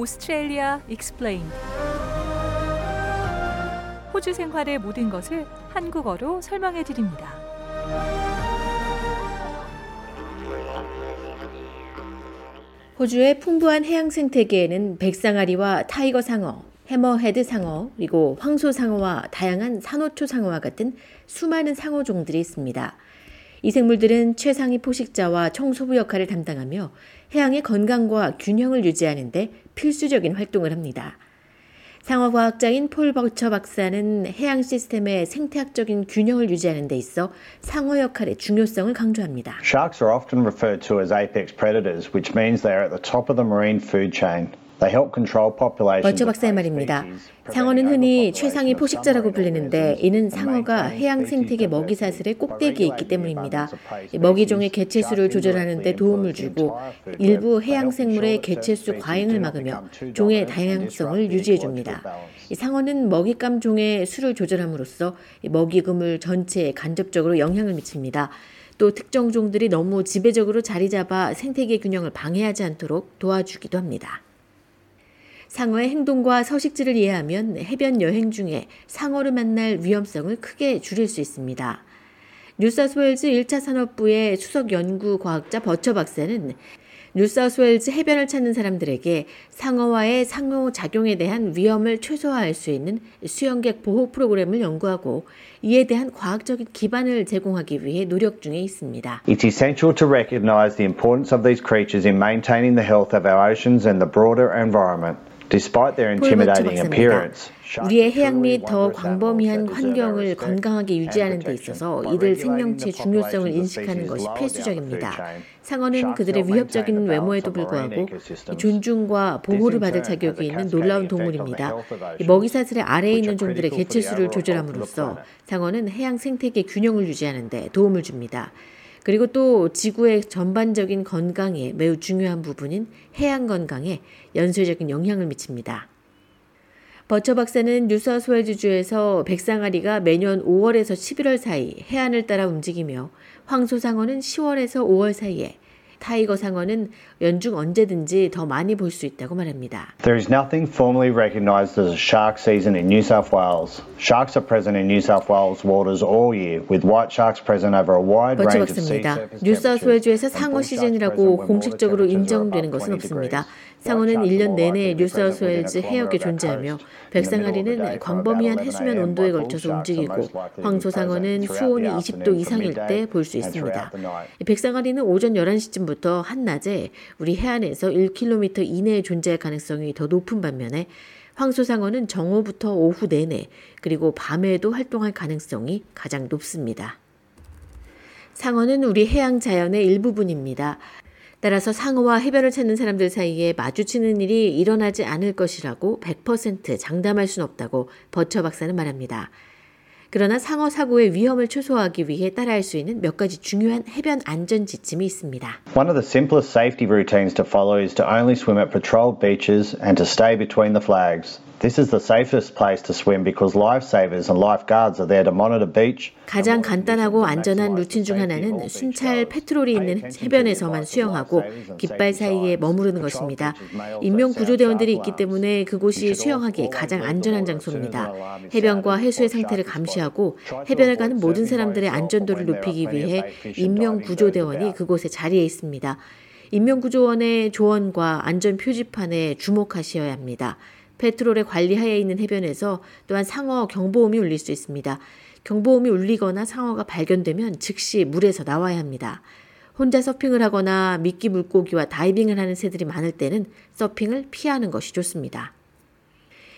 Australia Explained 호주 생활의 모든 것을 한국어로 설명해 드립니다. 호주의 풍부한 해양 생태계에는 백상아리와 tiger 상어, hammerhead 상어, 그리고 황소 상어와 다양한 산호초 상어와 같은 수많은 상어 종들이 있습니다. 이 생물들은 최상위 포식자와 청소부 역할을 담당하며 해양의 건강과 균형을 유지하는 데 필수적인 활동을 합니다. 상어과학자인 폴 버처 박사는 해양 시스템의 생태학적인 균형을 유지하는 데 있어 상어 역할의 중요성을 강조합니다. Sharks are often referred to as apex predators, which means they are at the top of the marine food chain. 버처 박사의 말입니다. 상어는 흔히 최상위 포식자라고 불리는데 이는 상어가 해양 생태계 먹이 사슬의 꼭대기에 있기 때문입니다. 먹이종의 개체수를 조절하는 데 도움을 주고 일부 해양 생물의 개체수 과잉을 막으며 종의 다양성을 유지해 줍니다. 상어는 먹잇감 종의 수를 조절함으로써 먹이 그물 전체에 간접적으로 영향을 미칩니다. 또 특정 종들이 너무 지배적으로 자리 잡아 생태계 균형을 방해하지 않도록 도와주기도 합니다. 상어의 행동과 서식지를 이해하면 해변 여행 중에 상어를 만날 위험성을 크게 줄일 수 있습니다. 뉴사우스웨일즈 1차 산업부의 수석 연구 과학자 버처 박사는 뉴사우스웨일즈 해변을 찾는 사람들에게 상어와의 상호작용에 대한 위험을 최소화할 수 있는 수영객 보호 프로그램을 연구하고 이에 대한 과학적인 기반을 제공하기 위해 노력 중에 있습니다. It's essential to recognize the importance of these creatures in maintaining the health of our oceans and the broader environment. 우리의 해양 및 더 광범위한 환경을 건강하게 유지하는 데 있어서 이들 생명체 중요성을 인식하는 것이 필수적입니다. 상어는 그들의 위협적인 외모에도 불구하고 존중과 보호를 받을 자격이 있는 놀라운 동물입니다. 먹이 사슬의 아래에 있는 종들의 개체수를 조절함으로써 상어는 해양 생태계 균형을 유지하는 데 도움을 줍니다. 그리고 또 지구의 전반적인 건강에 매우 중요한 부분인 해양 건강에 연쇄적인 영향을 미칩니다. 버처 박사는 뉴사스웨일즈주에서 백상아리가 매년 5월에서 11월 사이 해안을 따라 움직이며 황소상어는 10월에서 5월 사이에 타이거 상어는 연중 언제든지 더 많이 볼 수 있다고 말합니다. There is nothing formally recognized as a shark season in New South Wales. Sharks are present in New South Wales waters all year, with white sharks present over a wide range of sea surface 뉴사스웨일즈에서 상어 시즌이라고 공식적으로 인정되는 것은 없습니다. 상어는 1년 내내 뉴사우스웨일즈 해역에 존재하며 백상아리는 광범위한 해수면 온도에 걸쳐서 움직이고 황소상어는 수온이 20도 이상일 때 볼 수 있습니다. 백상아리는 오전 11시쯤부터 한낮에 우리 해안에서 1km 이내에 존재할 가능성이 더 높은 반면에 황소상어는 정오부터 오후 내내 그리고 밤에도 활동할 가능성이 가장 높습니다. 상어는 우리 해양 자연의 일부분입니다. 따라서 상어와 해변을 찾는 사람들 사이에 마주치는 일이 일어나지 않을 것이라고 100% 장담할 수는 없다고 버처 박사는 말합니다. 그러나 상어 사고의 위험을 최소화하기 위해 따라할 수 있는 몇 가지 중요한 해변 안전 지침이 있습니다. One of the simplest safety routines to follow is to only swim at patrolled beaches and to stay between the flags. This is the safest place to swim because lifesavers and lifeguards are there to monitor beach. 가장 간단하고 안전한 루틴 중 하나는 순찰 페트롤이 있는 해변에서만 수영하고 깃발 사이에 머무르는 것입니다. 인명 구조대원들이 있기 때문에 그곳이 수영하기에 가장 안전한 장소입니다. 해변과 해수의 상태를 감시하고 해변을 가는 모든 사람들의 안전도를 높이기 위해 인명 구조대원이 그곳에 자리해 있습니다. 인명구조원의 조언과 안전 표지판에 주목하셔야 합니다. 페트롤의 관리하에 있는 해변에서 또한 상어 경보음이 울릴 수 있습니다. 경보음이 울리거나 상어가 발견되면 즉시 물에서 나와야 합니다. 혼자 서핑을 하거나 미끼 물고기와 다이빙을 하는 새들이 많을 때는 서핑을 피하는 것이 좋습니다.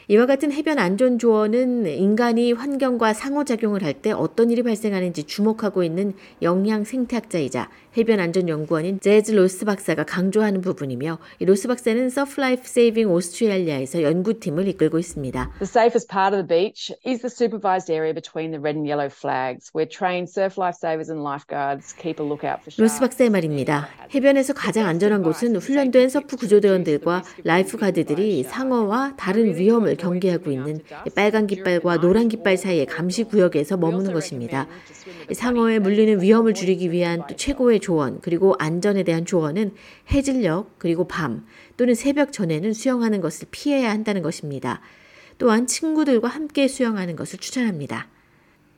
이와 같은 해변 안전 조언은 인간이 환경과 상호작용을 할 때 어떤 일이 발생하는지 주목하고 있는 영양 생태학자이자 해변 안전 연구원인 제즈 로스 박사가 강조하는 부분이며 이 로스 박사는 Surf Life Saving Australia에서 연구팀을 이끌고 있습니다. The safest part of the beach is the supervised area between the red and yellow flags where trained surf lifesavers and lifeguards keep a lookout for sharks. 로스 박사의 말입니다. 해변에서 가장 안전한 곳은 훈련된 surf 구조대원들과 lifeguard들이 상어와 다른 위험을 수영을 경계하고 있는 빨간 깃발과 노란 깃발 사이의 감시 구역에서 머무는 것입니다. 상어에 물리는 위험을 줄이기 위한 또 최고의 조언 그리고 안전에 대한 조언은 해질녘 그리고 밤 또는 새벽 전에는 수영하는 것을 피해야 한다는 것입니다. 또한 친구들과 함께 수영하는 것을 추천합니다.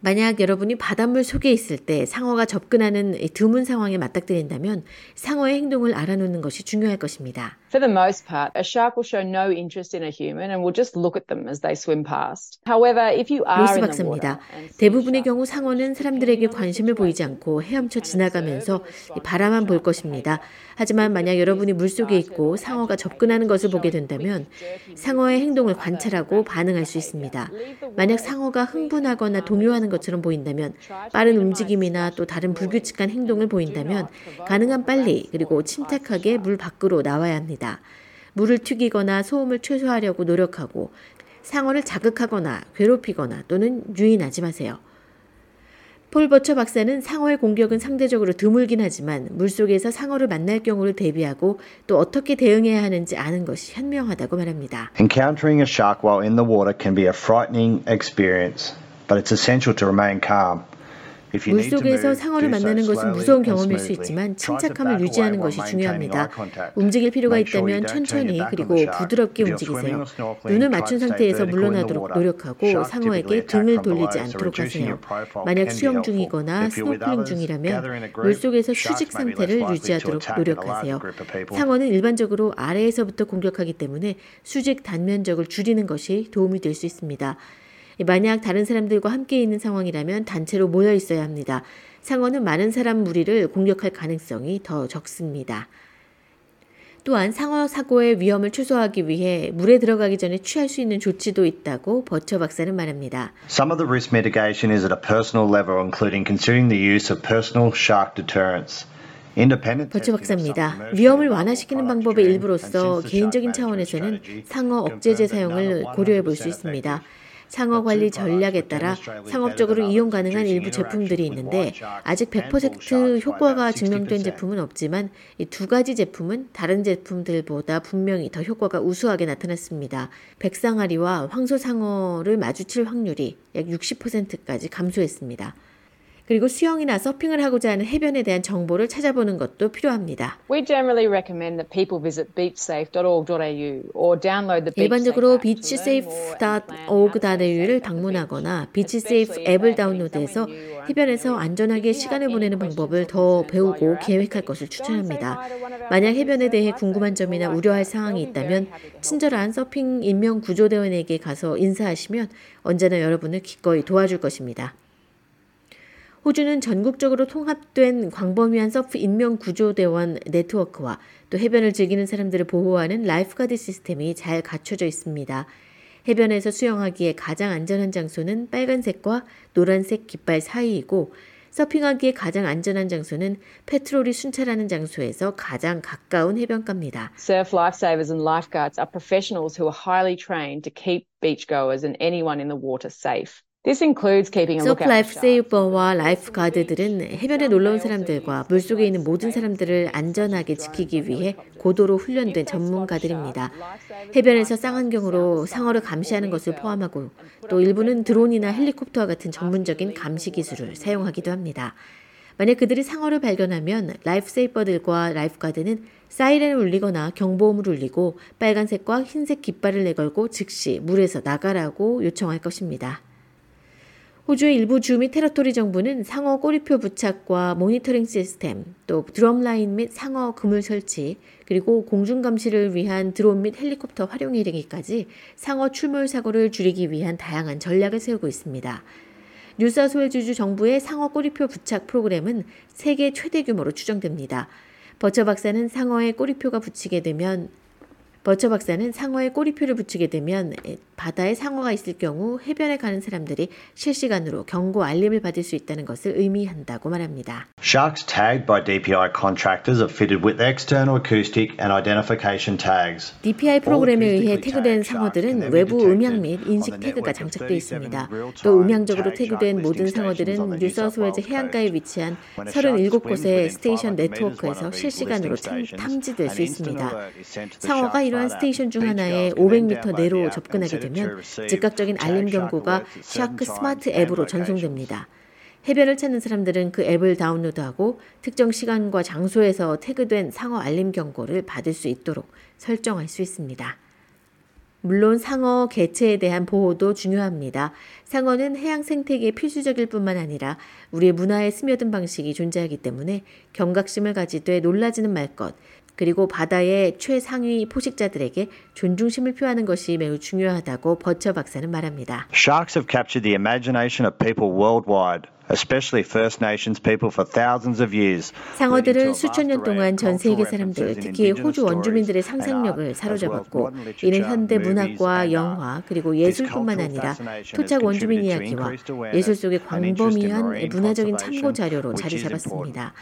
만약 여러분이 바닷물 속에 있을 때 상어가 접근하는 드문 상황에 맞닥뜨린다면 상어의 행동을 알아놓는 것이 중요할 것입니다. For the most part, a shark will show no interest in a human and will just look at them as they swim past. However, if you are the 박사입니다. 대부분의 경우 상어는 사람들에게 관심을 보이지 않고 헤엄쳐 지나가면서 바라만 볼 것입니다. 하지만 만약 여러분이 물속에 있고 상어가 접근하는 것을 보게 된다면 상어의 행동을 관찰하고 반응할 수 있습니다. 만약 상어가 흥분하거나 동요하는 것처럼 보인다면 빠른 움직임이나 또 다른 불규칙한 행동을 보인다면 가능한 빨리 그리고 침착하게 물 밖으로 나와야 합니다. 물을 튀기거나 소음을 최소화하려고 노력하고 상어를 자극하거나 괴롭히거나 또는 유인하지 마세요. 폴 버처 박사는 상어의 공격은 상대적으로 드물긴 하지만 물속에서 상어를 만날 경우를 대비하고 또 어떻게 대응해야 하는지 아는 것이 현명하다고 말합니다. Encountering a shark while in the water can be a frightening experience, but it's essential to remain calm. 물속에서 상어를 만나는 것은 무서운 경험일 수 있지만 침착함을 유지하는 것이 중요합니다. 움직일 필요가 있다면 천천히 그리고 부드럽게 움직이세요. 눈을 맞춘 상태에서 물러나도록 노력하고 상어에게 등을 돌리지 않도록 하세요. 만약 수영 중이거나 스노클링 중이라면 물속에서 수직 상태를 유지하도록 노력하세요. 상어는 일반적으로 아래에서부터 공격하기 때문에 수직 단면적을 줄이는 것이 도움이 될 수 있습니다. 만약 다른 사람들과 함께 있는 상황이라면 단체로 모여 있어야 합니다. 상어는 많은 사람 무리를 공격할 가능성이 더 적습니다. 또한 상어 사고의 위험을 최소화하기 위해 물에 들어가기 전에 취할 수 있는 조치도 있다고 버처 박사는 말합니다. Some of the risk mitigation is at a personal level, including considering the use of personal shark deterrents. 버츠 박사입니다. 위험을 완화시키는 방법의 일부로서 개인적인 차원에서는 상어 억제제 사용을 고려해 볼 수 있습니다. 상어 관리 전략에 따라 상업적으로 이용 가능한 일부 제품들이 있는데 아직 100% 효과가 증명된 제품은 없지만 이 두 가지 제품은 다른 제품들보다 분명히 더 효과가 우수하게 나타났습니다. 백상아리와 황소상어를 마주칠 확률이 약 60%까지 감소했습니다. 그리고 수영이나 서핑을 하고자 하는 해변에 대한 정보를 찾아보는 것도 필요합니다. 일반적으로 beachsafe beachsafe.org.au를 방문하거나 비치세이프 앱을 다운로드해서 해변에서 안전하게 시간을 보내는 방법을 더 배우고 계획할 것을 추천합니다. 만약 해변에 대해 궁금한 점이나 우려할 사항이 있다면 친절한 서핑 인명 구조대원에게 가서 인사하시면 언제나 여러분을 기꺼이 도와줄 것입니다. 호주는 전국적으로 통합된 광범위한 surf 인명 구조대원 네트워크와 또 해변을 즐기는 사람들을 보호하는 lifeguard 시스템이 잘 갖춰져 있습니다. 해변에서 수영하기에 가장 안전한 장소는 빨간색과 노란색 깃발 사이이고 서핑하기에 가장 안전한 장소는 patrol이 순찰하는 장소에서 가장 가까운 해변가입니다. Surf lifesavers and lifeguards are professionals who are highly trained to keep beachgoers and anyone in the water safe. This includes keeping a surf life. saver와 lifeguard들은 해변에 놀러 온 사람들과 물속에 있는 모든 사람들을 안전하게 지키기 위해 고도로 훈련된 전문가들입니다. 해변에서 쌍안경으로 상어를 감시하는 것을 포함하고 또 일부는 드론이나 헬리콥터와 같은 전문적인 감시 기술을 사용하기도 합니다. 만약 그들이 상어를 발견하면 life saver들과 lifeguard는 사이렌을 울리거나 경보음을 울리고 빨간색과 흰색 깃발을 내걸고 즉시 물에서 나가라고 요청할 것입니다. 호주의 일부 주및 territory 정부는 상어 꼬리표 부착과 모니터링 시스템, 또 drumline 및 상어 그물 설치, 그리고 공중 감시를 위한 드론 및 헬리콥터 활용 이르기까지 상어 출몰 사고를 줄이기 위한 다양한 전략을 세우고 있습니다. 뉴사스웨주주 정부의 상어 꼬리표 부착 프로그램은 세계 최대 규모로 추정됩니다. 버처 박사는 상어에 꼬리표가 붙이게 되면 버처 박사는 상어에 꼬리표를 붙이게 되면 바다에 상어가 있을 경우 해변에 가는 사람들이 실시간으로 경고 알림을 받을 수 있다는 것을 의미한다고 말합니다. Sharks tagged by DPI contractors are fitted with external acoustic and identification tags. DPI 프로그램에 의해 태그된 상어들은 외부 음향 및 인식 태그가 장착되어 있습니다. 또 음향적으로 태그된 모든 상어들은 뉴사우스웨일즈 해안가에 위치한 37곳의 station 네트워크에서 실시간으로 탐- 탐지될 수 있습니다. 상어가 이런 이러한 station 중 하나에 500m 내로 접근하게 되면 즉각적인 알림 경고가 SharkSmart 앱으로 전송됩니다. 해변을 찾는 사람들은 그 앱을 다운로드하고 특정 시간과 장소에서 태그된 상어 알림 경고를 받을 수 있도록 설정할 수 있습니다. 물론 상어 개체에 대한 보호도 중요합니다. 상어는 해양 생태계에 필수적일 뿐만 아니라 우리의 문화에 스며든 방식이 존재하기 때문에 경각심을 가지되 놀라지는 말 것, 그리고 바다의 최상위 포식자들에게 존중심을 표하는 것이 매우 중요하다고 버처 박사는 말합니다. Sharks have captured the imagination of people worldwide. especially First Nations people for thousands of years. 상어들은 수천 년 동안 전 세계 사람들, 특히 호주 원주민들의 상상력을 사로잡았고, 이는 현대 문학과 영화 그리고 예술뿐만 아니라 토착 원주민 이야기와 예술 속의 광범위한 문화적인 참고 자료로 자리 잡았습니다.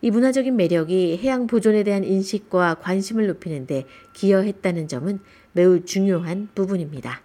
이 문화적인 매력이 해양 보존에 대한 인식과 관심을 높이는데 기여했다는 점은 매우 중요한 부분입니다.